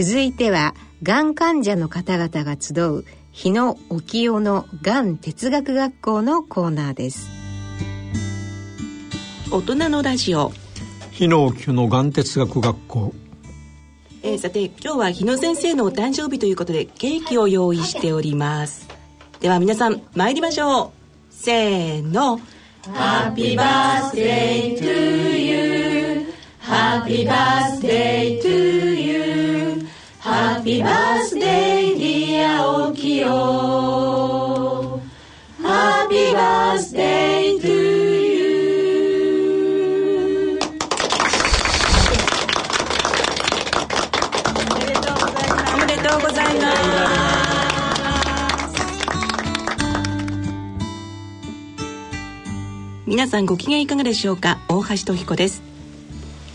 続いてはがん患者の方々が集う日野沖代のがん哲学学校のコーナーです。大人のラジオ。日野沖代のがん哲学学校。えー、さて今日は日野先生のお誕生日ということでケーキを用意しております。では皆さん参りましょう。せーの。Happy birthday to you. Happy birthday to you Happy birthday dear Okio Happy birthday to you. おめでとうございますおめでとうございます皆さんご機嫌いかがでしょうか？大橋と彦です。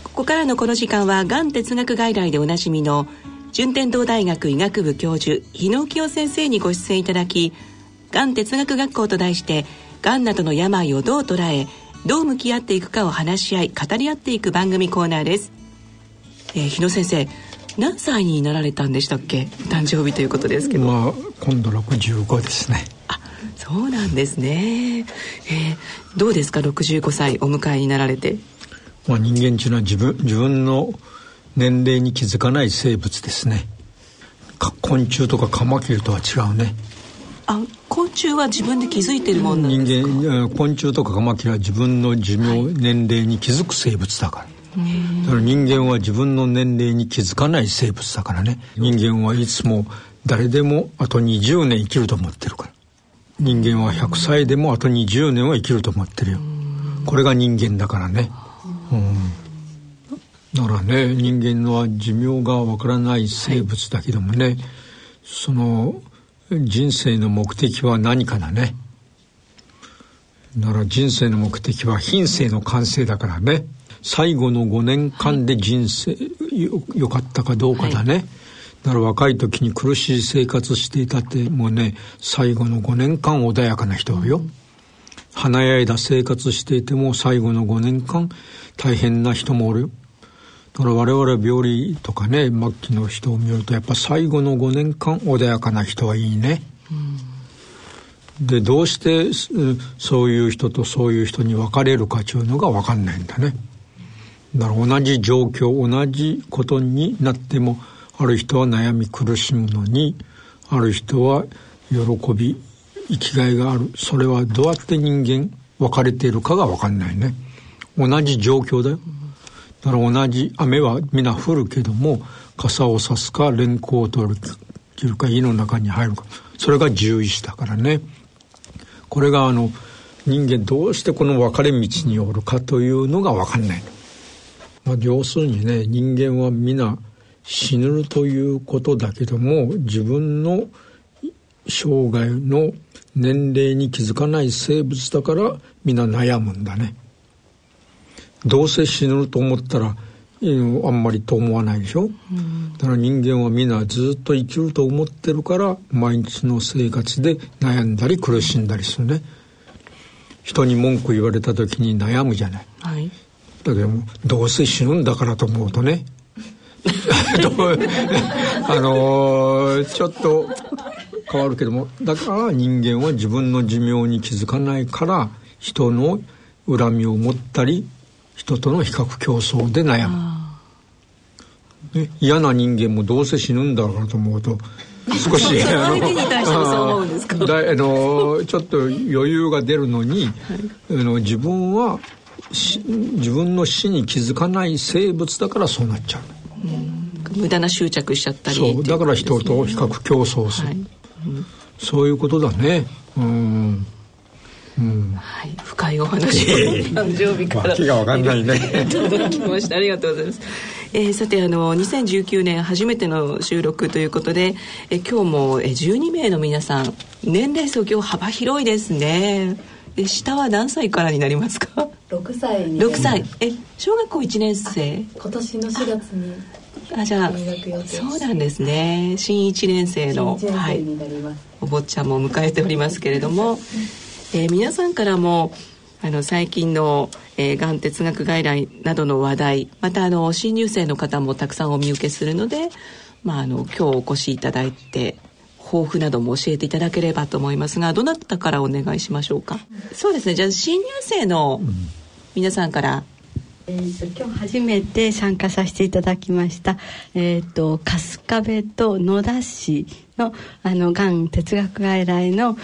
ここからのこの時間はがん哲学外来でおなじみの順天堂大学医学部教授日野清先生にご出演いただきがん哲学学校と題してがんなどの病をどう捉えどう向き合っていくかを話し合い語り合っていく番組コーナーです、えー、日野先生何歳になられたんでしたっけ？誕生日ということですけど、まあ、今度65ですね。あそうなんですね、えー、どうですか？65歳お迎えになられて。まあ、人間っていうのは自分自分の年齢に気づかない生物ですね。昆虫とかカマキリとは違うね。あ昆虫は自分で気づいてるもんなんですか？人間昆虫とかカマキリは自分の寿命、はい、年齢に気づく生物だから。だから人間は自分の年齢に気づかない生物だからね。人間はいつも誰でもあと20年生きると思ってるから。人間は100歳でもあと20年は生きると思ってるよ。これが人間だからね。うんだからね人間は寿命がわからない生物だけどもね、はい、その人生の目的は何かだね。だから人生の目的は品性の完成だからね。最後の5年間で人生、はい、よかったかどうかだね、はい、だから若い時に苦しい生活していたってもうね最後の5年間穏やかな人よ、うん。華やいだ生活していても最後の5年間大変な人もおるだから我々病理とかね末期の人を見るとやっぱ最後の5年間穏やかな人はいいね。うん、でどうしてそういう人とそういう人に分かれるかというのが分かんないんだね。だから同じ状況同じことになってもある人は悩み苦しむのにある人は喜び生きがいがあるそれはどうやって人間分かれているかが分かんないね同じ状況だよだから同じ雨は皆降るけども傘を差すか連行を取る切るか家の中に入るか。それが獣医師だからね。これがあの人間どうしてこの分かれ道におるかというのが分かんない。の。まあ、要するにね人間は皆死ぬということだけども自分の生涯の年齢に気づかない生物だから皆悩むんだね。どうせ死ぬと思ったらあんまりと思わないでしょ、うん、だから人間は皆ずっと生きると思ってるから毎日の生活で悩んだり苦しんだりするね。人に文句言われた時に悩むじゃない、はい、だけどどうせ死ぬんだからと思うとね。あのー、ちょっと変わるけどもだから人間は自分の寿命に気づかないから人の恨みを持ったり人との比較競争で悩む、ね、嫌な人間もどうせ死ぬんだろうと思うと少しあのあのちょっと余裕が出るのに、はい、あの自分は自分の死に気づかない生物だからそうなっちゃう。う無駄な執着しちゃったりそうだから人と比較競争する、はい。そういうことだね。うん。うん、はい、深いお話を誕生日から気がわかんないね。届きました。ありがとうございます、えー、さてあの2019年初めての収録ということで、え今日も12名の皆さん年齢層今日幅広いですね。で下は何歳からになりますか？6歳に。6歳。え小学校1年生？今年の4月にあじゃあそうなんですね。新1年生のはい、お坊ちゃんも迎えておりますけれども、えー、皆さんからもあの最近の、えー、がん哲学外来などの話題またあの新入生の方もたくさんお見受けするのでまあ、あの今日お越しいただいて抱負なども教えていただければと思いますがどなたからお願いしましょうか、そうですね。じゃあ新入生の皆さんからえーと、今日初めて参加させていただきました、えーと、春日部と野田市のあのがん哲学外来の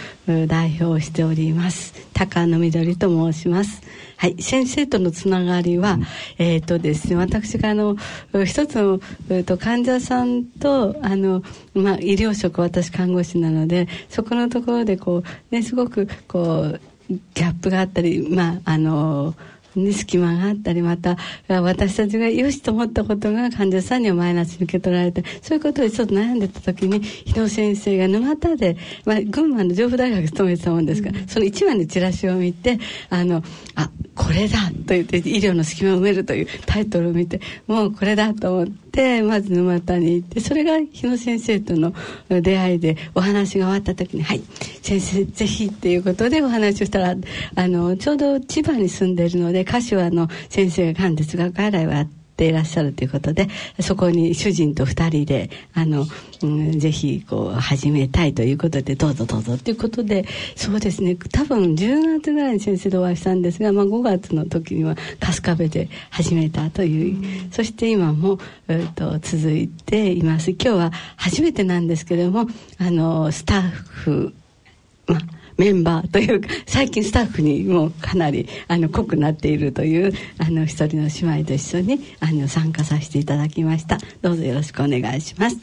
代表をしております高野緑と申します。はい、先生とのつながりは、うん、えっ、ー、とですね、私があの一つの、えーと、患者さんとあのまあ医療職私看護師なのでそこのところでこうねすごくこうギャップがあったりまああのに隙間があったりまた私たちがよしと思ったことが患者さんにはマイナスに受け取られてそういうことでちょっと悩んでた時に日野先生が沼田で、まあ、群馬の上府大学勤めてたもんですから、うん、その一番のチラシを見てあのあこれだと言って医療の隙間を埋めるというタイトルを見てもうこれだと思ってまず沼田に行ってそれが日野先生との出会いでお話が終わった時に「はい先生ぜひ」っていうことでお話をしたらあのちょうど千葉に住んでるので柏の先生ががん哲学外来はあって。ていらっしゃるということでそこに主人と2人であの、うん、ぜひこう始めたいということでどうぞどうぞということでそうですね。多分10月ぐらいに先生とお会いしたんですが、まあ、5月の時には春日部で始めたという、うん、そして今も、えーと、続いています。今日は初めてなんですけれどもあのスタッフまあメンバーというか最近スタッフにもかなりあの濃くなっているというあの一人の姉妹と一緒にあの参加させていただきました。どうぞよろしくお願いします。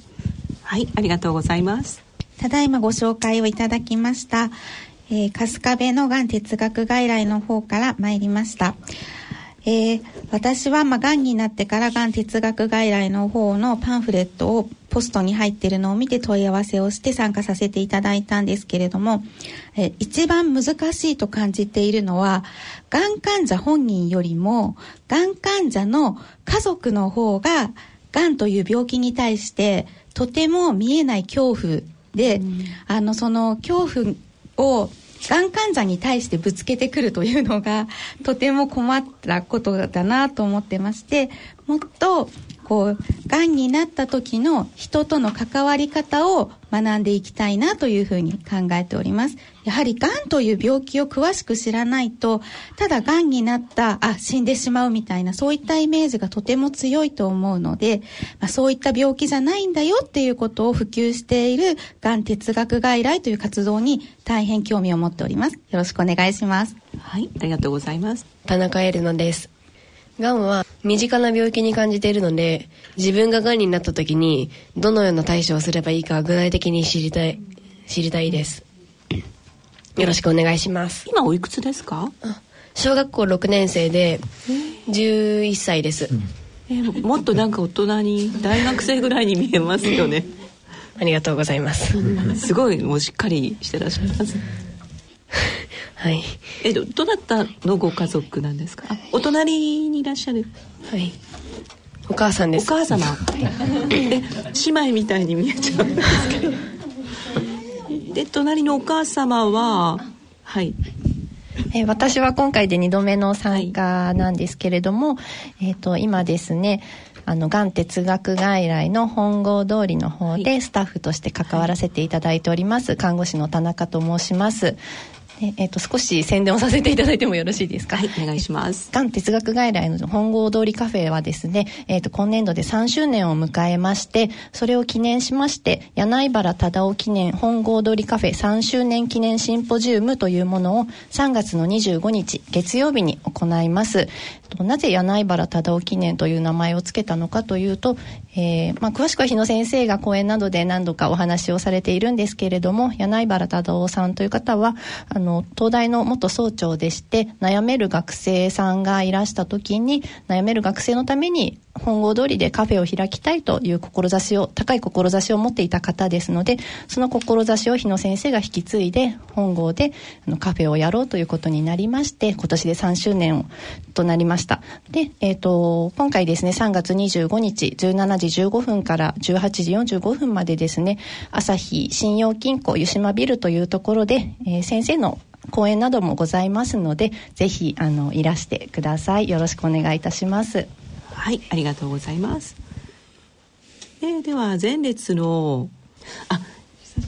はいありがとうございます。ただいまご紹介をいただきました、えー、春日部のがん哲学外来の方から参りました。えー、私は、まあ、がんになってからがん哲学外来の方のパンフレットをポストに入ってるのを見て問い合わせをして参加させていただいたんですけれども、え一番難しいと感じているのは、がん患者本人よりも、がん患者の家族の方が、がんという病気に対して、とても見えない恐怖で、うん、あの、その恐怖を、がん患者に対してぶつけてくるというのがとても困ったことだなと思ってましてもっとこう、癌になった時の人との関わり方を学んでいきたいなというふうに考えております。やはり癌という病気を詳しく知らないと、ただ癌になった、あ、死んでしまうみたいな、そういったイメージがとても強いと思うので、まあ、そういった病気じゃないんだよっていうことを普及している癌哲学外来という活動に大変興味を持っております。よろしくお願いします。はい、ありがとうございます。田中エルナです。がんは身近な病気に感じているので、自分ががんになった時に、どのような対処をすればいいか具体的に知りたい、知りたいです。よろしくお願いします。今おいくつですか？小学校6年生で、11歳です。えー、もっとなんか大人に、大学生ぐらいに見えますよね。ありがとうございます。すごいもうしっかりしてらっしゃいます。はい。えどどなたのご家族なんですか？お隣にいらっしゃる。はい。お母さんです。お母様。え姉妹みたいに見えちゃうんですけど。で隣のお母様ははい。えー、私は今回で2度目の参加なんですけれども、はい、えっ、と今ですねあのがん哲学外来の本郷通りの方でスタッフとして関わらせていただいております、はい、看護師の田中と申しますええーと、少し宣伝をさせていただいてもよろしいですか？はいお願いします。がん哲学外来の本郷通りカフェはですね、えーと、今年度で3周年を迎えましてそれを記念しまして柳原忠夫記念本郷通りカフェ3周年記念シンポジウムというものを3月の25日月曜日に行いますなぜ柳原忠夫記念という名前を付けたのかというと、えーまあ、詳しくは日野先生が講演などで何度かお話をされているんですけれども柳原忠夫さんという方はあの東大の元総長でして悩める学生さんがいらした時に悩める学生のために本郷通りでカフェを開きたいという志を高い志を持っていた方ですのでその志を日野先生が引き継いで本郷であのカフェをやろうということになりまして今年で3周年となりました。で、えーと、今回ですね3月25日17時15分から18時45分までですね朝日信用金庫湯島ビルというところで、えー、先生の講演などもございますのでぜひあのいらしてください。よろしくお願いいたします。はいありがとうございます。えー、では前列のあ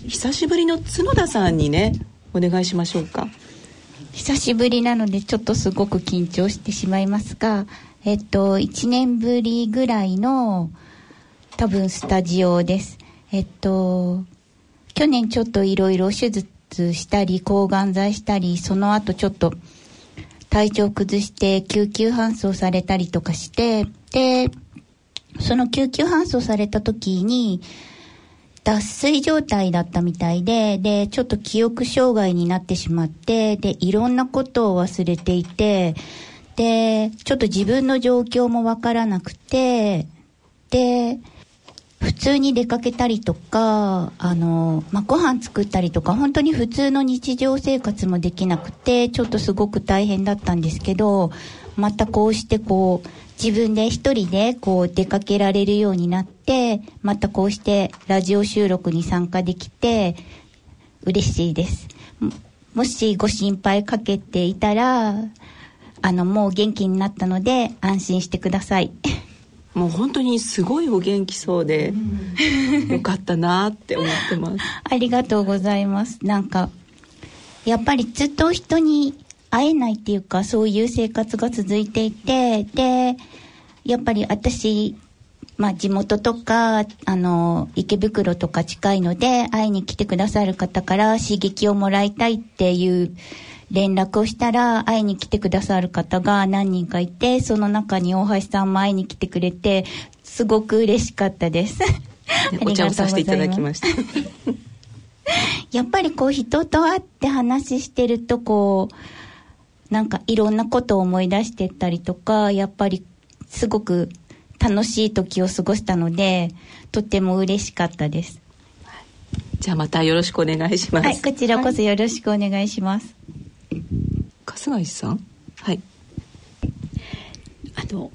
久しぶりの角田さんにねお願いしましょうか。久しぶりなのでちょっとすごく緊張してしまいますがえっと1年ぶりぐらいの多分スタジオです。えっと去年ちょっといろいろ手術したり抗がん剤したりその後ちょっと体調崩して救急搬送されたりとかしてでその救急搬送された時に脱水状態だったみたいで、で、ちょっと記憶障害になってしまって、で、いろんなことを忘れていて、で、ちょっと自分の状況もわからなくて、で、普通に出かけたりとか、あの、まあ、ご飯作ったりとか、本当に普通の日常生活もできなくて、ちょっとすごく大変だったんですけど、またこうしてこう、自分で一人でこう出かけられるようになって、またこうしてラジオ収録に参加できて、嬉しいです。もしご心配かけていたら、あの、もう元気になったので安心してください。もう本当にすごいお元気そうで、よかったなって思ってます。ありがとうございます。なんか、やっぱりずっと人に会えないっていうか、そういう生活が続いていて、で、やっぱり私、まあ地元とか、あの、池袋とか近いので、会いに来てくださる方から刺激をもらいたいっていう連絡をしたら、会いに来てくださる方が何人かいて、その中に大橋さんも会いに来てくれて、すごく嬉しかったです。お茶をさせていただきました。やっぱりこう人と会って話してるとこう、なんかいろんなことを思い出してったりとか、やっぱりすごく楽しい時を過ごしたので、とっても嬉しかったです。じゃあまたよろしくお願いします。はい、こちらこそよろしくお願いします。春日井さん？はい。あの、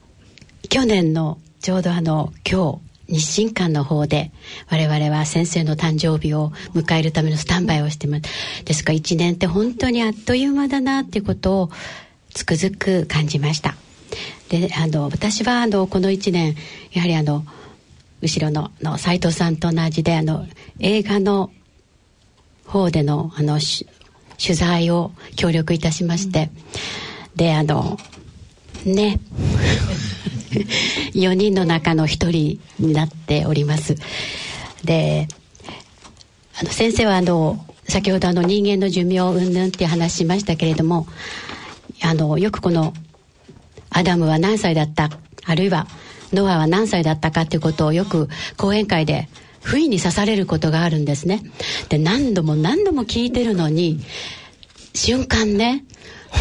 去年のちょうどあの、今日、日清館の方で我々は先生の誕生日を迎えるためのスタンバイをしてます。ですから1年って本当にあっという間だなっていうことをつくづく感じました。であの私はあのこの1年やはりあの後ろのの斉藤さんと同じであの映画の方でのあの取材を協力いたしまして、うん、であのね。4人の中の1人になっております。であの先生はあの先ほどあの人間の寿命云々って話しましたけれどもあのよくこのアダムは何歳だった？あるいはノアは何歳だったかっていうことをよく講演会で不意に刺されることがあるんですねで何度も何度も聞いてるのに瞬間ね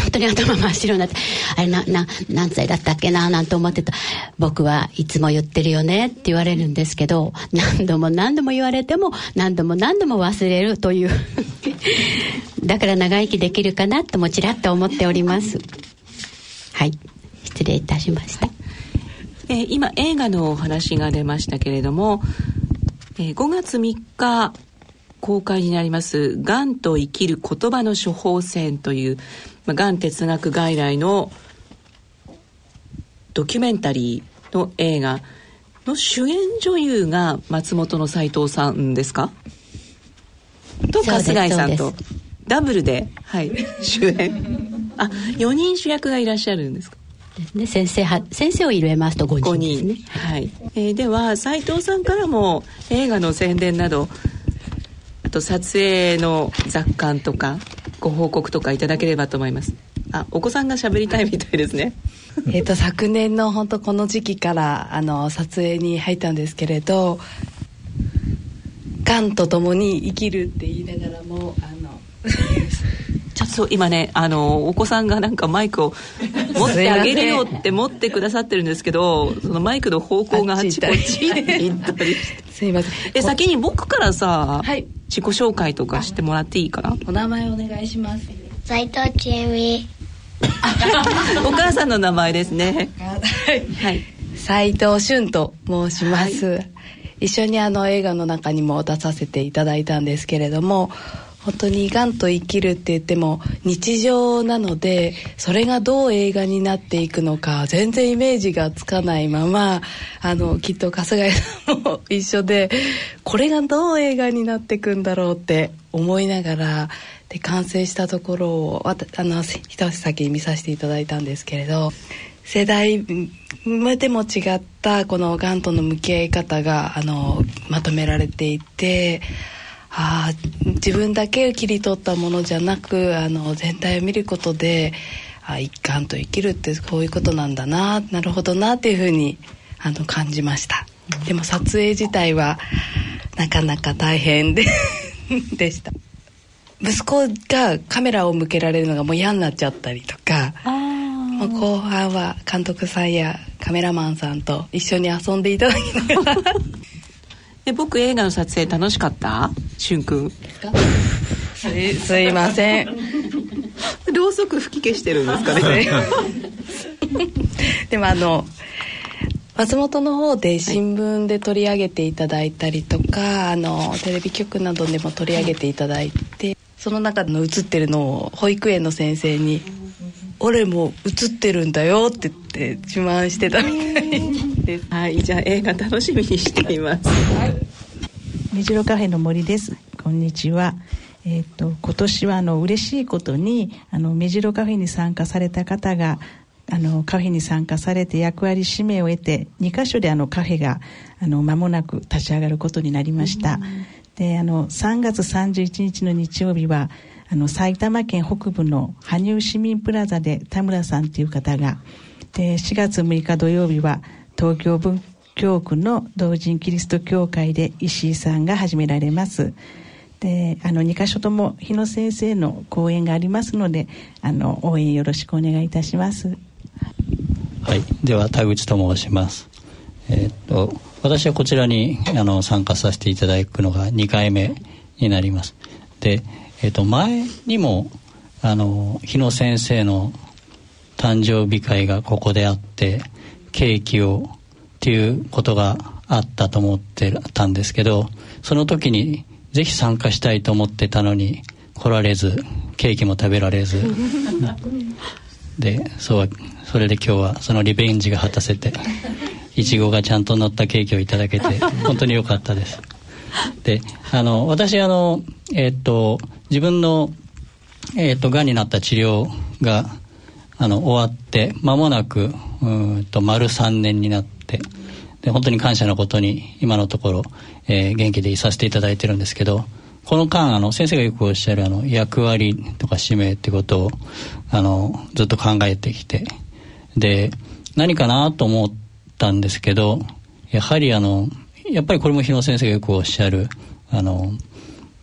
本当に頭真っ白になって、あれな、な、何歳だったっけな、なんて思ってた。僕はいつも言ってるよねって言われるんですけど、何度も何度も言われても、何度も何度も忘れるという。だから長生きできるかなともちらっと思っております。はい。失礼いたしました。えー、今映画のお話が出ましたけれども、えー、5月3日公開になります「がんと生きる言葉の処方箋」というまあ、がん哲学外来のドキュメンタリーの映画の主演女優が松本の斉藤さんですか？と春日井さんと。ダブルで、はい、主演。あ4人主役がいらっしゃるんですか？ね、先生は先生を入れますと5人ですね。はい、えー、では斉藤さんからも映画の宣伝などあと撮影の雑感とかご報告とかいただければと思います。あお子さんが喋りたいみたいですね。えっと昨年の本当この時期からあの撮影に入ったんですけれどがんと共に生きるって言いながらもあのちょっと今ねあのお子さんがなんかマイクを 持ってあげるよって持ってくださってるんですけどそのマイクの方向があっちこっち行ったり。すいません。え先に僕からさ、はい、自己紹介とかしてもらっていいかな？お名前お願いします。斉藤千恵美。お母さんの名前ですね。はい。斉藤俊と申します、はい、一緒にあの映画の中にも出させていただいたんですけれども本当にがんと生きるって言っても日常なのでそれがどう映画になっていくのか全然イメージがつかないままあのきっと春日井さんも一緒でこれがどう映画になっていくんだろうって思いながらで完成したところをあの一足先に見させていただいたんですけれど世代でも違ったこのがんとの向き合い方があのまとめられていてあ自分だけを切り取ったものじゃなくあの全体を見ることであ一貫と生きるってこういうことなんだななるほどなっていうふうにあの感じました。でも撮影自体はなかなか大変で でした。息子がカメラを向けられるのがもう嫌になっちゃったりとかもう後半は監督さんやカメラマンさんと一緒に遊んでいただきながらで僕映画の撮影楽しかった？しゅんくんすすいません。ろうそく吹き消してるんですかね？でもあの松本の方で新聞で取り上げていただいたりとか、はい、あのテレビ局などでも取り上げていただいてその中の映ってるのを保育園の先生に「俺も映ってるんだよ」って言って自慢してたみたいです。はい、じゃあ映画楽しみにしています。はい、目白カフェの森です。こんにちは。えっ、ー、と今年はあの嬉しいことにあの目白カフェに参加された方があのカフェに参加されて役割使命を得て2カ所であのカフェがあの間もなく立ち上がることになりました、であの3月31日の日曜日はあの埼玉県北部の羽生市民プラザで田村さんという方がで4月6日土曜日は東京文京区の同人キリスト教会で石井さんが始められます。であの2か所とも日野先生の講演がありますのであの応援よろしくお願いいたします。はい。では田口と申します。えー、っと私はこちらにあの参加させていただくのが2回目になります。で、えー、っと前にもあの日野先生の誕生日会がここであってケーキをっていうことがあったと思ってたんですけどその時にぜひ参加したいと思ってたのに来られずケーキも食べられず。でそうそれで今日はそのリベンジが果たせていちごがちゃんと乗ったケーキをいただけて本当に良かったです。であの私あのえー、っと自分のえー、っとがんになった治療があの終わって間もなくうんと丸3年になってで本当に感謝のことに今のところ、えー、元気でいさせていただいてるんですけどこの間あの先生がよくおっしゃるあの役割とか使命ってことをあのずっと考えてきてで何かなと思ったんですけどやはりあのやっぱりこれも日野先生がよくおっしゃるあの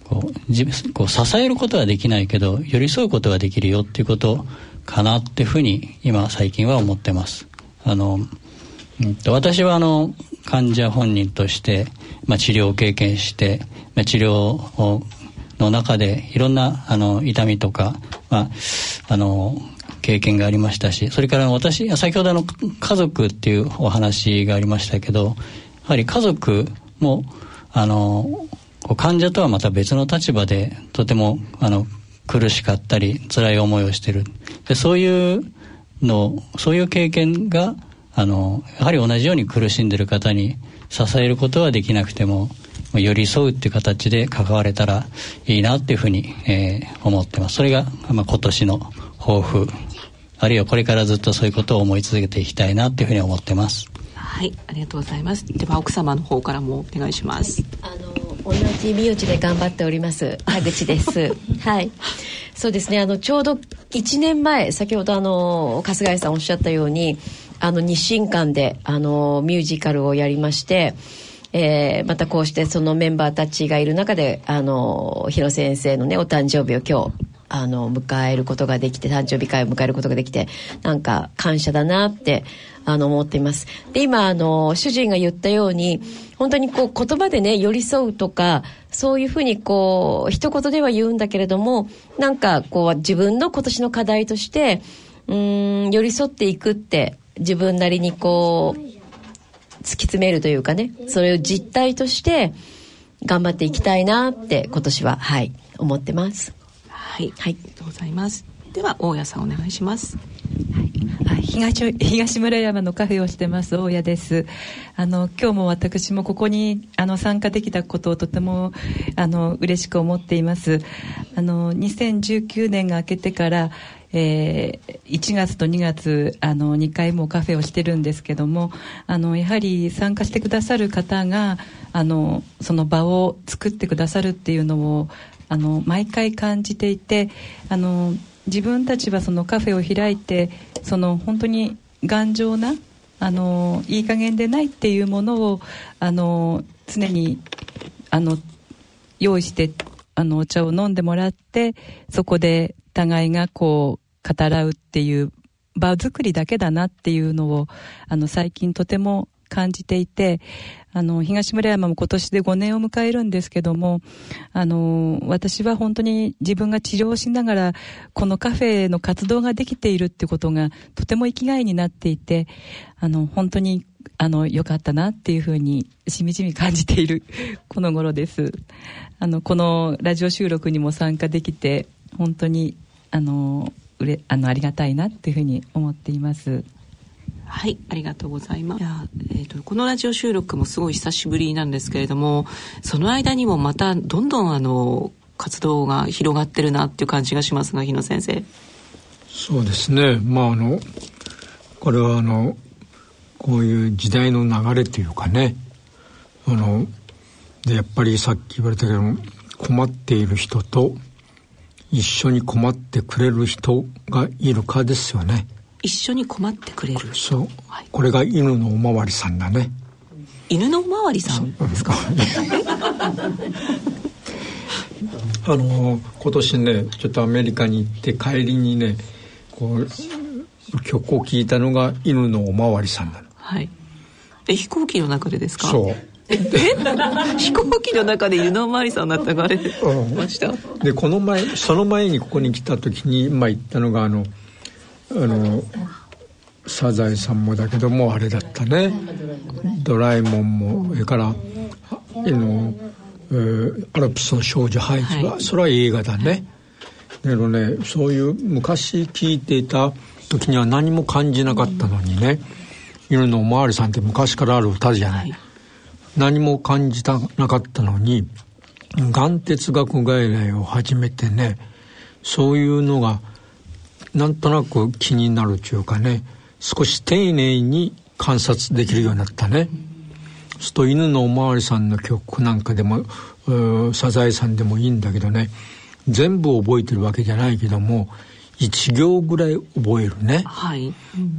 こう自こう支えることはできないけど寄り添うことができるよっていうことかなっていうふうに今最近は思ってます。あの私はあの患者本人として、まあ、治療を経験して、まあ、治療をの中でいろんなあの痛みとか、まあ、あの経験がありましたしそれから私先ほどの家族っていうお話がありましたけどやはり家族もあの患者とはまた別の立場でとてもあの苦しかったり辛い思いをしてる。でそういうのそういう経験があのやはり同じように苦しんでる方に支えることはできなくても寄り添うっていう形で関われたらいいなっていうふうに、えー、思ってます。それが、まあ、今年の抱負。あるいはこれからずっとそういうことを思い続けていきたいなっていうふうに思ってます。はいありがとうございます。では奥様の方からもお願いします。あの同じ名字で頑張っております。田口です。はい。そうですね。あのちょうど1年前先ほどあの春日井さんおっしゃったようにあの日清館であのミュージカルをやりまして、えー、またこうしてそのメンバーたちがいる中であの広先生のねお誕生日を今日あの迎えることができて誕生日会を迎えることができてなんか感謝だなってあの思っています。で今あの主人が言ったように本当にこう言葉でね寄り添うとかそういうふうにこう一言では言うんだけれどもなんかこう自分の今年の課題としてうん寄り添っていくって自分なりにこう突き詰めるというかねそれを実態として頑張っていきたいなって今年ははい思ってます。はい、はい、ありがとうございます。では大家さんお願いします。はい、東東村山のカフェをしてます大家です。あの今日も私もここにあの参加できたことをとてもあの嬉しく思っています。あの2019年が明けてからえー、1月と2月あの2回もカフェをしてるんですけどもあのやはり参加してくださる方があのその場を作ってくださるっていうのをあの毎回感じていてあの自分たちはそのカフェを開いてその本当に頑丈なあのいい加減でないっていうものをあの常にあの用意してあのお茶を飲んでもらってそこで互いがこう語らうっていう場作りだけだなっていうのをあの最近とても感じていてあの東村山も今年で5年を迎えるんですけどもあの私は本当に自分が治療しながらこのカフェの活動ができているってことがとても生きがいになっていてあの本当にあの良かったなっていうふうにしみじみ感じているこの頃ですあのこのラジオ収録にも参加できて本当にあのうれあのありがたいなっていうふうに思っています。はい、ありがとうございます。えーと、このラジオ収録もすごい久しぶりなんですけれども、その間にもまたどんどんあの活動が広がってるなっていう感じがしますが、日野先生。そうですね。まああのこれはあのこういう時代の流れというかね、あのでやっぱりさっき言われたけど困っている人と一緒に困ってくれる人がいるかですよね。一緒に困ってくれる。そう、はい、これが犬のおまわりさんだね。犬のおまわりさんですか？あの今年ねちょっとアメリカに行って帰りにねこう曲を聴いたのが犬のおまわりさんなの。はい。え飛行機の中でですか？そう。え 飛行機の中で湯のおまわりさんだったがあれ。ました、うん、でこの前その前にここに来た時にまあ言ったのがあの「あのサザエさんもだけどもあれだったね。ドラえもんもそれからあの、えー、アルプスの少女ハイジは、はい、それは映画だね。でもねそういう昔聞いていた時には何も感じなかったのにね「犬のおまわりさん」って昔からある歌じゃない、はい、何も感じたなかったのにがん哲学外来を始めてねそういうのがなんとなく気になるというかね少し丁寧に観察できるようになったね。すると犬のおまわりさんの曲なんかでもサザエさんでもいいんだけどね全部覚えてるわけじゃないけども1行ぐらい覚えるね。はい、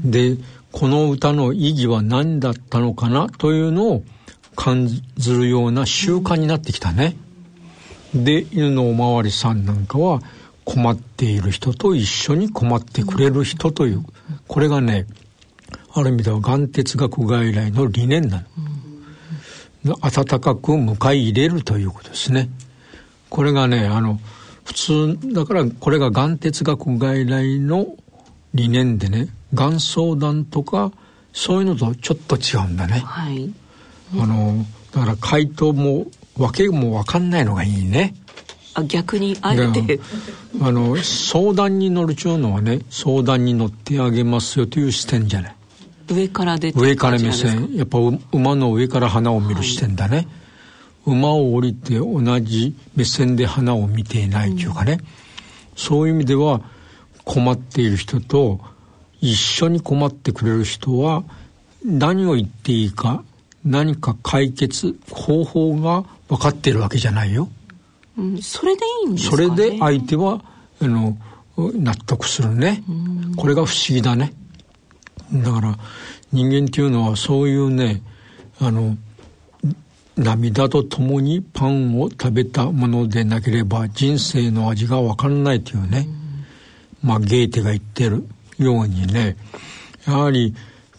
でこの歌の意義は何だったのかなというのを感じるような習慣になってきたね。で犬のおまわりさんなんかは困っている人と一緒に困ってくれる人という、これがね、ある意味ではがん哲学外来の理念なの。温かく迎え入れるということですね。これがね、あの、普通、だからこれががん哲学外来の理念でね、がん相談とか、そういうのとちょっと違うんだね。はい。あの、だから回答も、わけもわかんないのがいいね。あ逆にあえて。あの相談に乗るちゅうのはね相談に乗ってあげますよという視点じゃない。上から出て上から目線。やっぱ馬の上から花を見る視点だね、はい、馬を降りて同じ目線で花を見ていないというかね、うん、そういう意味では困っている人と一緒に困ってくれる人は何を言っていいか何か解決方法が分かっているわけじゃないよ。うん、それでいいんですか、ね、それで相手はあの納得するね、これが不思議だね。だから人間っていうのはそういうねあの涙とともにパンを食べたものでなければ人生の味が分からないというね、まあゲーテが言ってるようにね。やはり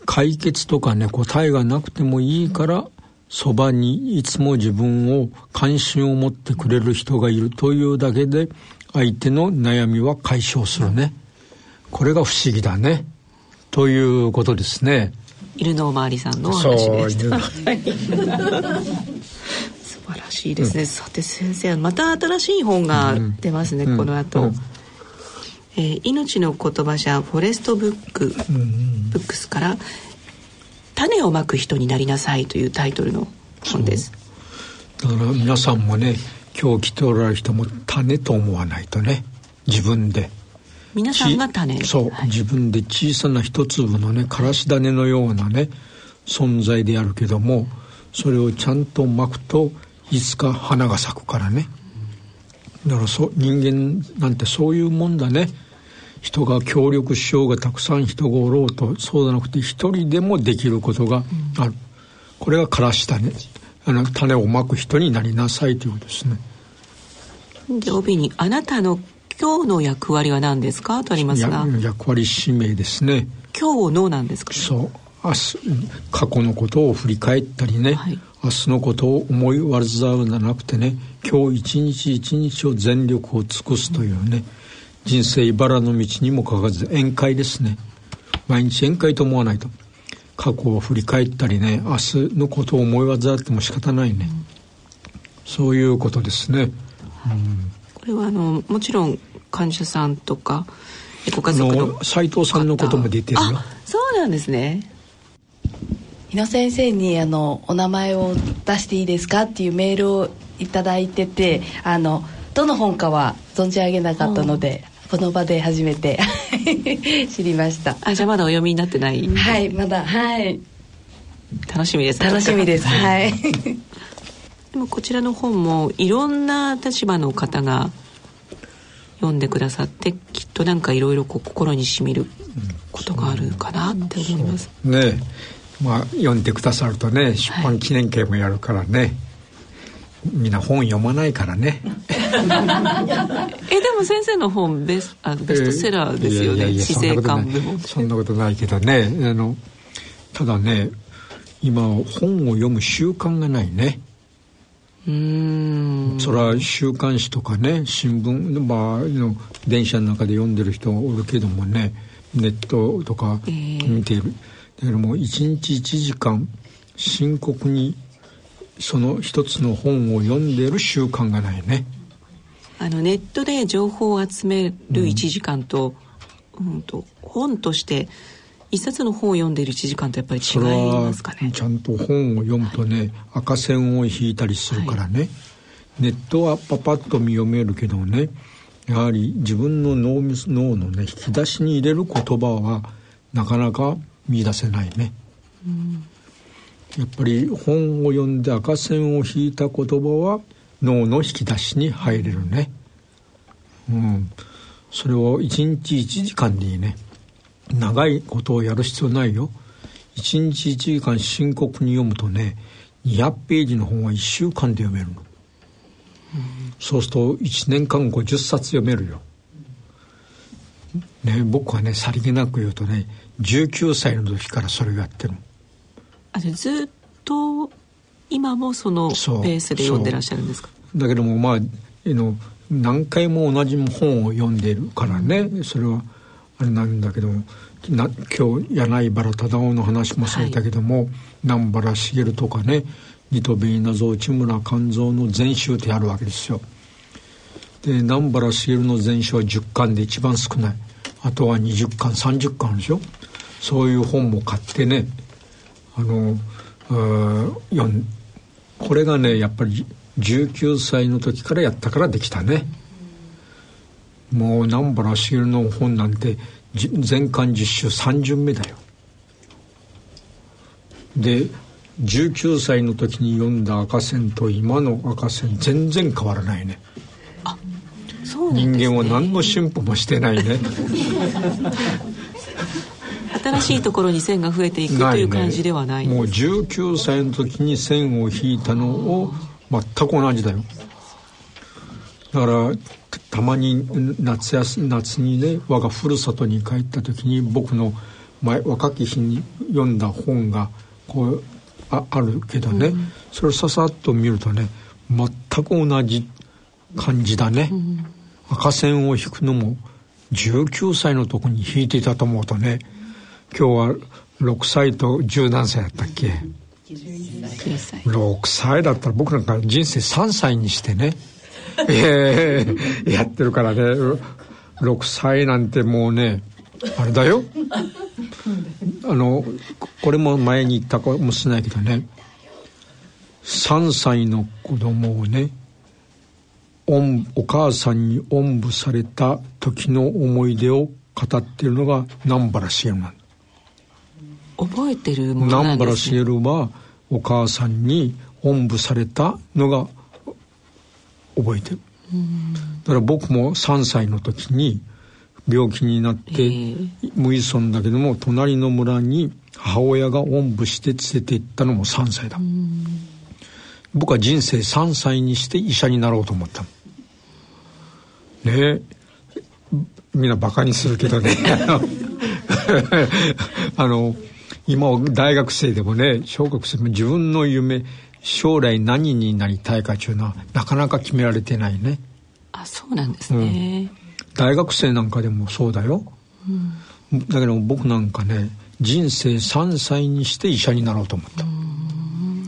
解決とかね答えがなくてもいいからそばにいつも自分を関心を持ってくれる人がいるというだけで相手の悩みは解消するね。これが不思議だね。ということですね。犬のおまわりさんのお話でした。素晴らしいですね、うん、さて先生また新しい本が出ますね、うん、この後、うん、えー、命の言葉社フォレストブック、ブックスから「種をまく人になりなさい」というタイトルの本です。だから皆さんもね今日来ておられる人も種と思わないとね自分で。皆さんが種。そう、はい、自分で小さな一粒のねからし種のようなね存在であるけどもそれをちゃんとまくといつか花が咲くからね。だからそ人間なんてそういうもんだね人が協力しようがたくさん人がおろうとそうじゃなくて一人でもできることがある、うん、これがからし種あの種をまく人になりなさいということですね。で帯に「あなたの今日の役割は何ですか?」とありますが。役割使命ですね。今日のなんですか、ね、そう。明日過去のことを振り返ったりね、はい、明日のことを思い煩うじゃなくてね。今日一日一日を全力を尽くすというね、人生茨の道にもかかわらず宴会ですね。毎日宴会と思わないと。過去を振り返ったりね明日のことを思い煩っても仕方ないね、うん、そういうことですね、うん、これはあのもちろん患者さんとかご家族の斉藤さんのことも出てるよ。そうなんですね。日野先生にあのお名前を出していいですかっていうメールを頂いててあのどの本かは存じ上げなかったので、この場で初めて。知りました。あじゃあまだお読みになってない？はいまだはい。楽しみです。楽しみです。はい。でもこちらの本もいろんな立場の方が読んでくださってきっとなんかいろいろ心にしみることがあるかなって思います、ね。まあ、読んでくださるとね出版記念会もやるからね、はい、みんな本読まないからね。えでも先生の本ベスあベストセラーですよね、えー、死生観部門そんなことないけどね。あのただね今本を読む習慣がないね。うん。それは週刊誌とかね新聞、まあ、の電車の中で読んでる人おるけどもねネットとか見ている、えーだからもう一日一時間深刻にその一つの本を読んでいる習慣がないね。あのネットで情報を集める1時間と,、うん、と本として一冊の本を読んでいる1時間とやっぱり違いますかね。ちゃんと本を読むとね、はい、赤線を引いたりするからね、はい、ネットはパパッと見読めるけどねやはり自分の脳脳のね引き出しに入れる言葉はなかなか見出せないね、うん、やっぱり本を読んで赤線を引いた言葉は脳の引き出しに入れるね。うん。それを1日1時間でいいね長いことをやる必要ないよ。1日1時間深刻に読むとね200ページの本は1週間で読めるの、うん、そうすると1年間50冊読めるよ。ね僕はねさりげなく言うとね19歳の時からそれをやってるの。あじゃずっと今もそのペースで読んでらっしゃるんですか？だけどもまあの何回も同じ本を読んでるからね。それはあれなんだけどもな今日柳原忠夫の話もされたけども、はい、南原茂とかねニトベイナゾ内村勘三の全集ってあるわけですよ。で南原茂の全集は10巻で一番少ない。あとは20巻30巻あるでしょ？そういう本も買ってねあの読んこれがねやっぱり19歳の時からやったからできたね、もう南原茂の本なんて全巻実習3巡目だよ。で19歳の時に読んだ赤線と今の赤線全然変わらないね。あそうなん、ね、人間は何の進歩もしてないね 新しいところに線が増えていくという感じではない、ね、もう19歳の時に線を引いたのを全く同じだよ。だからたまに夏休夏にね我がふるさとに帰った時に僕の前若き日に読んだ本がこうああるけどね、うん、それをささっと見るとね全く同じ感じだね、うん、赤線を引くのも19歳のとこに引いていたと思うとね今日は6歳と十何歳やったっけ？6歳。だったら僕なんか人生3歳にしてね、えー、やってるからね。6歳なんてもうねあれだよ。あのこれも前に言ったかもしれないけどね。3歳の子供をねおんお母さんにおんぶされた時の思い出を語っているのが南原茂なん覚えてるものなん南原です、ね、茂はお母さんにおんぶされたのが覚えてる。だから僕も3歳の時に病気になって無依存だけども隣の村に母親がおんぶして連れて行ったのも3歳だ。僕は人生3歳にして医者になろうと思ったの。ねえ。みんなバカにするけどね。あの今は大学生でもね小学生も自分の夢将来何になりたいかというのはなかなか決められてないね。あそうなんですね、大学生なんかでもそうだよ。うんだけど僕なんかね人生3歳にして医者になろうと思った。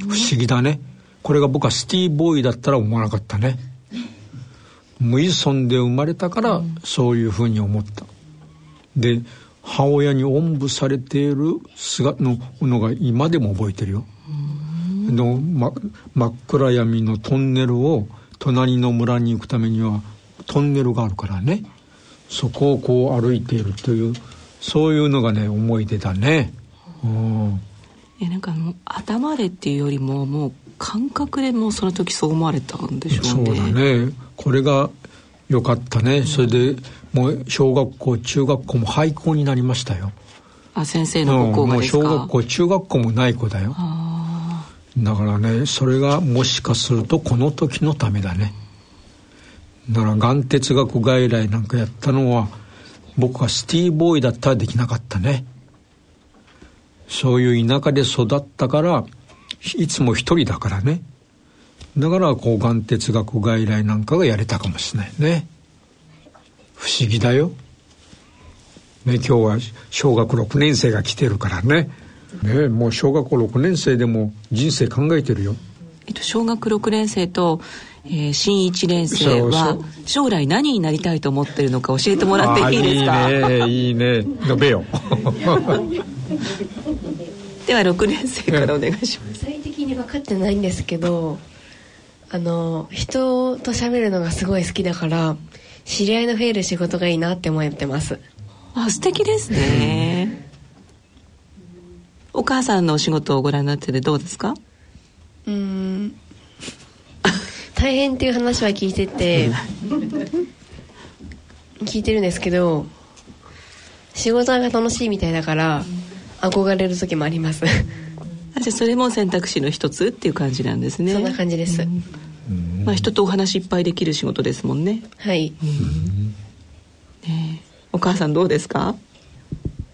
不思議だね。これが僕はシティボーイだったら思わなかったね。無依存で生まれたからそういうふうに思った。で母親におんぶされている姿ののが今でも覚えてるよ。の、ま、真っ暗闇のトンネルを隣の村に行くためにはトンネルがあるからね。そこをこう歩いているというそういうのがね思い出だね。うん。いやなんかもう頭でっていうよりももう感覚でもうその時そう思われたんでしょうね。そうだね。これが良かったね、それでもう小学校中学校も廃校になりましたよ。あ先生のご校がですか、うんもう小学校中学校もない子だよ。だからねそれがもしかするとこの時のためだね。だからがん哲学外来なんかやったのは僕はシティボーイだったらできなかったね。そういう田舎で育ったからいつも一人だからね。だからこうがん哲学外来なんかがやれたかもしれないね不思議だよ。ね今日は小学6年生が来てるからね。ねもう小学校6年生でも人生考えてるよ。えっと、小学6年生と、えー、新1年生は将来何になりたいと思ってるのか教えてもらっていいですか？あいいねいいね。述べよ。では6年生からお願いします。具体的に分かってないんですけどあの人と喋るのがすごい好きだから知り合いの増える仕事がいいなって思ってます。あ素敵ですね。お母さんのお仕事をご覧になっててどうですか？うーん。大変っていう話は聞いてて 聞いてるんですけど仕事が楽しいみたいだから憧れる時もあります。あじゃあそれも選択肢の一つっていう感じなんですね。そんな感じです、まあ、人とお話いっぱいできる仕事ですもんね。はい、お母さんどうですか？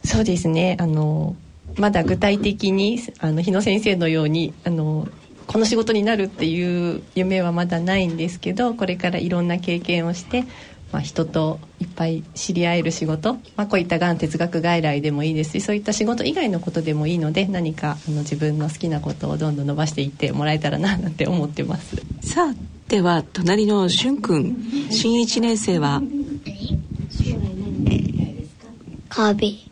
そうですね。あのまだ具体的にあの日野先生のようにあのこの仕事になるっていう夢はまだないんですけどこれからいろんな経験をして、まあ、人といっぱい知り合える仕事、まあ、こういったがん哲学外来でもいいですしそういった仕事以外のことでもいいので何かあの自分の好きなことをどんどん伸ばしていってもらえたらななんて思ってます。さあでは隣のしゅんくん。新1年生は？カービ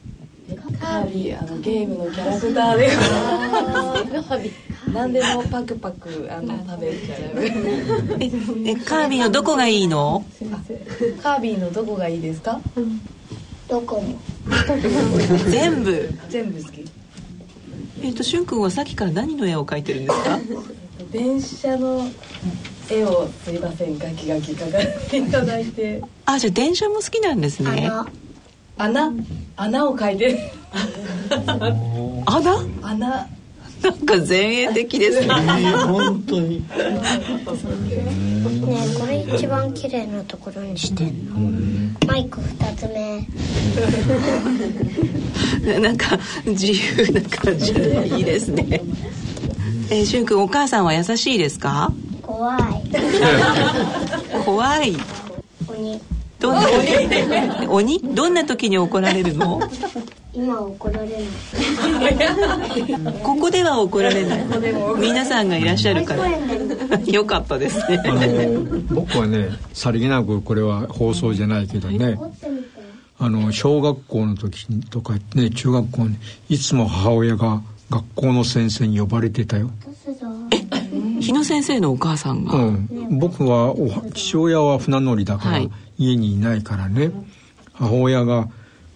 カービィ。あのゲームのキャラクターで何でもパクパクあの食べちゃう。えカービィのどこがいいの？カービィのどこがいいですか？どこも。全部？全部好き。えっ、としゅんくんはさっきから何の絵を描いてるんですか？電車の絵をすいません。ガキガキ描かせていただいて。あじゃあ電車も好きなんですね。穴 穴を描いてる。穴？穴 なんか前衛的ですね。本当に。ねえこれ一番綺麗なところにして。んの？マイク二つ目。なんか自由な感じでいいですね。えー、しゅんくんお母さんは優しいですか？怖い。怖い。鬼。どんな時鬼？どんな時に怒られるの？い今怒られない。ここでは怒られない。皆さんがいらっしゃるから。よかったですね。僕はねさりげなくこれは放送じゃないけどねあの小学校の時とかね中学校にいつも母親が学校の先生に呼ばれてたよ。日野先生のお母さんが、うん、僕はお父親は船乗りだから、はい。家にいないからね。母親が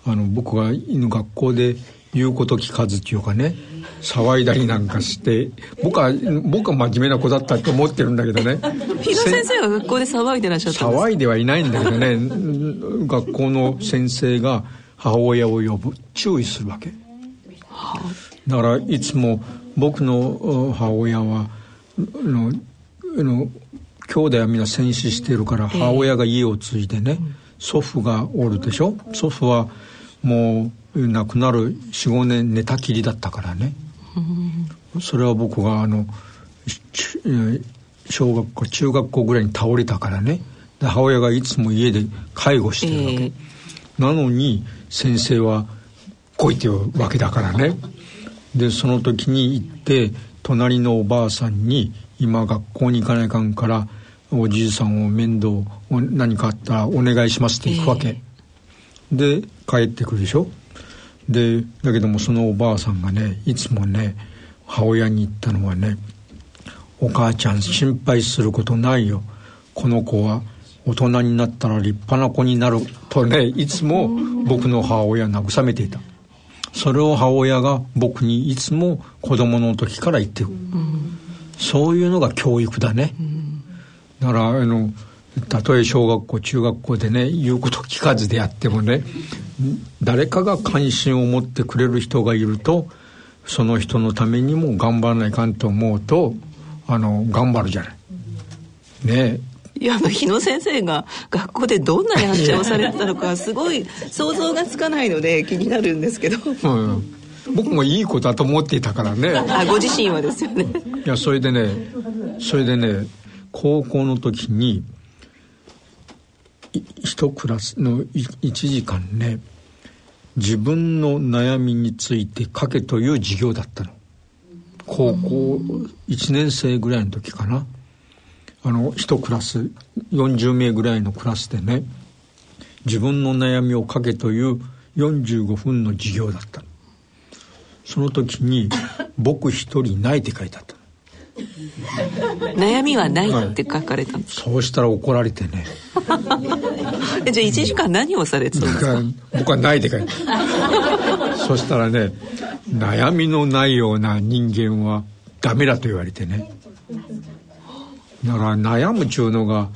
あの僕が犬学校で言うこと聞かずっていうかね騒いだりなんかして僕は僕は真面目な子だったと思ってるんだけどね。日野先生は学校で騒いでらっしゃったんですか？騒いではいないんだけどね。学校の先生が母親を呼ぶ注意するわけ。だからいつも僕のお母親はあのあの兄弟はみんな戦死してるから母親が家を継いでね、祖父がおるでしょ？祖父はもう亡くなる45年寝たきりだったからね。それは僕があの小学校中学校ぐらいに倒れたからね。で母親がいつも家で介護してるわけ、なのに先生は来いっていうわけだからね。でその時に行って隣のおばあさんに今学校に行かないかんからおじいさんを面倒を何かあったらお願いしますって行くわけ、で帰ってくるでしょ？でだけどもそのおばあさんがねいつもね母親に言ったのはね「お母ちゃん心配することないよ。この子は大人になったら立派な子になる」とねいつも僕の母親を慰めていた。それを母親が僕にいつも子供の時から言ってる、そういうのが教育だね、だからあのたとえ小学校中学校でね言うこと聞かずでやってもね誰かが関心を持ってくれる人がいるとその人のためにも頑張らないかんと思うとあの頑張るじゃない。ねいやあの日野先生が学校でどんなやんちゃをされてたのか すごい想像がつかないので気になるんですけどうん、僕もいい子だと思っていたからね。あご自身はですよねいやそれでねそれでね高校の時にい一クラスのい一時間ね自分の悩みについて書けという授業だったの。高校1年生ぐらいの時かな。あの一クラス40名ぐらいのクラスでね自分の悩みを書けという45分の授業だったその時に「僕一人ない」って書いてあった悩みはないって書かれたんです、そうしたら怒られてね。えじゃあ1時間何をされてたんですか？僕はないって書いてそしたらね悩みのないような人間はダメだと言われてね。だから悩むっちゅうのが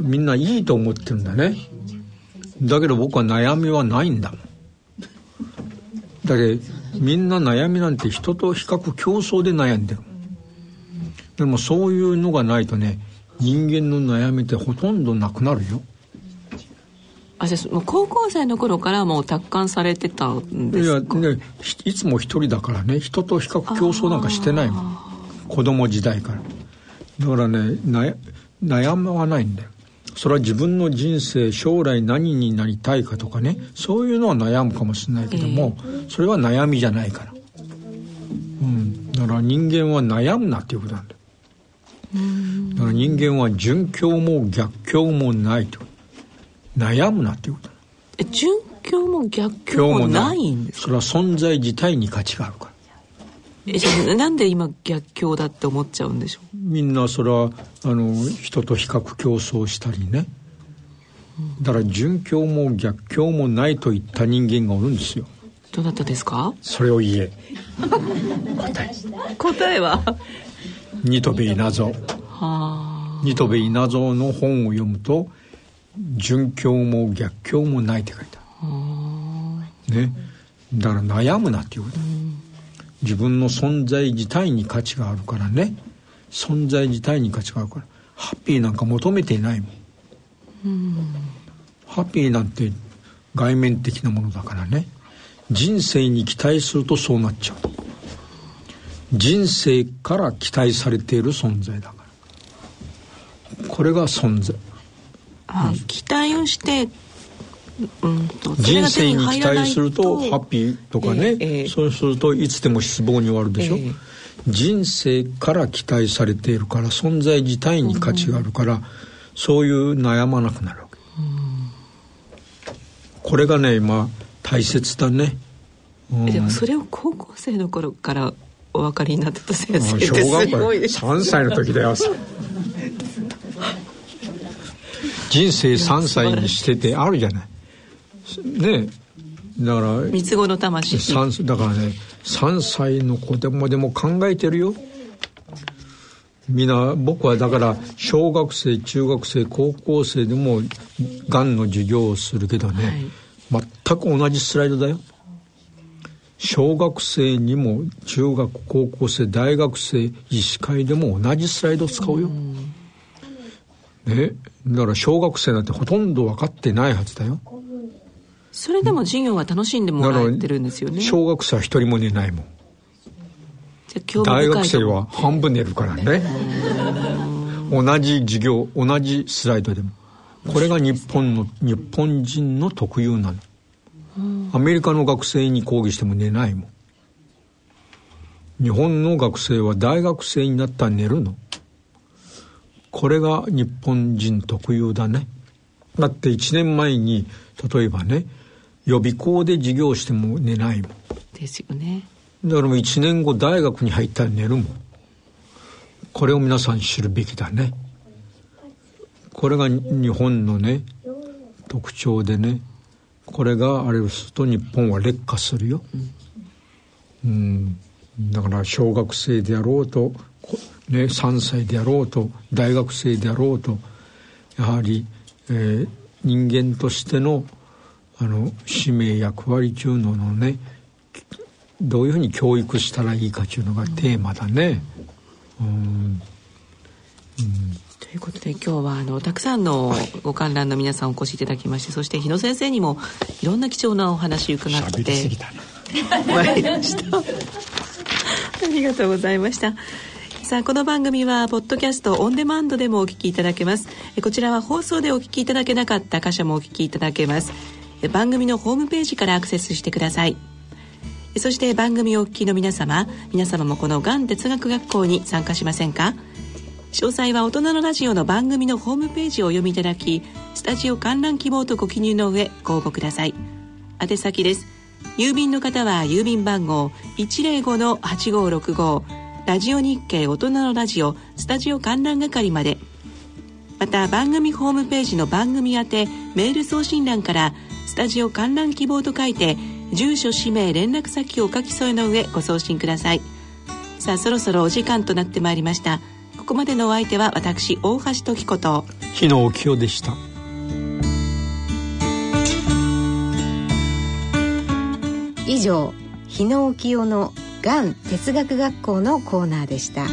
みんないいと思ってるんだね。だけど僕は悩みはないんだもん。だけどみんな悩みなんて人と比較競争で悩んでるでもそういうのがないとね人間の悩みってほとんどなくなるよ。あじゃあもう高校生の頃からもう達観されてたんいやですか？ねひいつも一人だからね。人と比較競争なんかしてないもん。子供時代から。だからね悩悩まはないんだよ。それは自分の人生将来何になりたいかとかね。そういうのは悩むかもしれないけども、それは悩みじゃないから。うん。だから人間は悩むなっていうことなんだよだから人間は順境も逆境もないと。悩むなっていうこと。え順境も逆境もないんですそれは存在自体に価値があるから。えじゃあなんで今逆境だって思っちゃうんでしょみんなそれはあの人と比較競争したりね。だから順境も逆境もないといった人間がおるんですよ。うどなたですか？それを言え。答えは？ニトベイナゾ。はニトベイナゾの本を読むと順境も逆境もないって書いてある。ね。だから悩むなっていうこと、自分の存在自体に価値があるからね。存在自体に価値があるから。ハッピーなんか求めていないもん。ハッピーなんて外面的なものだからね。人生に期待するとそうなっちゃう人生から期待されている存在だから。これが存在。あ期待をしてうん人生に期待するとハッピーとかね、えーえー、そうするといつでも失望に終わるでしょ、えー、人生から期待されているから存在自体に価値があるから、うん、そういう悩まなくなるわけ、うん、これがね今大切だね、うん、でもそれを高校生の頃からお分かりになってた先生ってすごいです。3歳の時だよ。人生3歳にしててあるじゃない。ねだから三つ子の魂。だからね3歳の子でもでも考えてるよ。みんな僕はだから小学生中学生高校生でもがんの授業をするけどね、はい、全く同じスライドだよ小学生にも中学高校生大学生医師会でも同じスライドを使うよ、うね。だから小学生なんてほとんど分かってないはずだよ。それでも授業は楽しんでもらえてるんですよね。小学生は一人も寝ないもん。大学生は半分寝るからね。同じ授業同じスライドでも。これが日本の日本人の特有なのアメリカの学生に講義しても寝ないもん。日本の学生は大学生になったら寝るの。これが日本人特有だね。だって1年前に例えばね予備校で授業しても寝ないもん。ですよね。だからもう1年後大学に入ったら寝るもん。これを皆さん知るべきだね。これが日本のね特徴でねこれがあれをすると日本は劣化するよ、うん、だから小学生であろうと、ね、3歳であろうと大学生であろうとやはり、えー、人間としてのあの使命役割中ののねどういうふうに教育したらいいかっていうのがテーマだね。うん、うんということで今日はあのたくさんのご観覧の皆さんお越しいただきましてそして日野先生にもいろんな貴重なお話伺ってまいりました。ありがとうございました。さあこの番組はポッドキャストオンデマンドでもお聞きいただけます。こちらは放送でお聞きいただけなかった箇所もお聞きいただけます。番組のホームページからアクセスしてください。そして番組をお聞きの皆様皆様もこのがん哲学学校に参加しませんか？詳細は大人のラジオの番組のホームページをお読みいただきスタジオ観覧希望とご記入の上ご応募ください。宛先です。郵便の方は郵便番号105-8565ラジオ日経大人のラジオスタジオ観覧係まで。また番組ホームページの番組宛てメール送信欄からスタジオ観覧希望と書いて住所氏名連絡先をお書き添えの上ご送信ください。さあそろそろお時間となってまいりました。ここまでのお相手は私大橋時子と日野清でした以上日野清のがん哲学学校のコーナーでした。